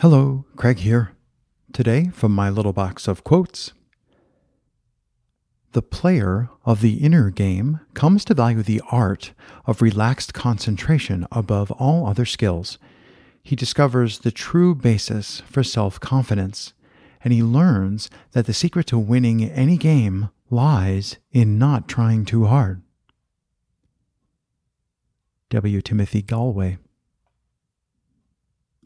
Hello, Craig here. Today, from my little box of quotes The player of the inner game comes to value the art of relaxed concentration above all other skills. He discovers the true basis for self confidence, and he learns that the secret to winning any game lies in not trying too hard. W. Timothy Gallwey.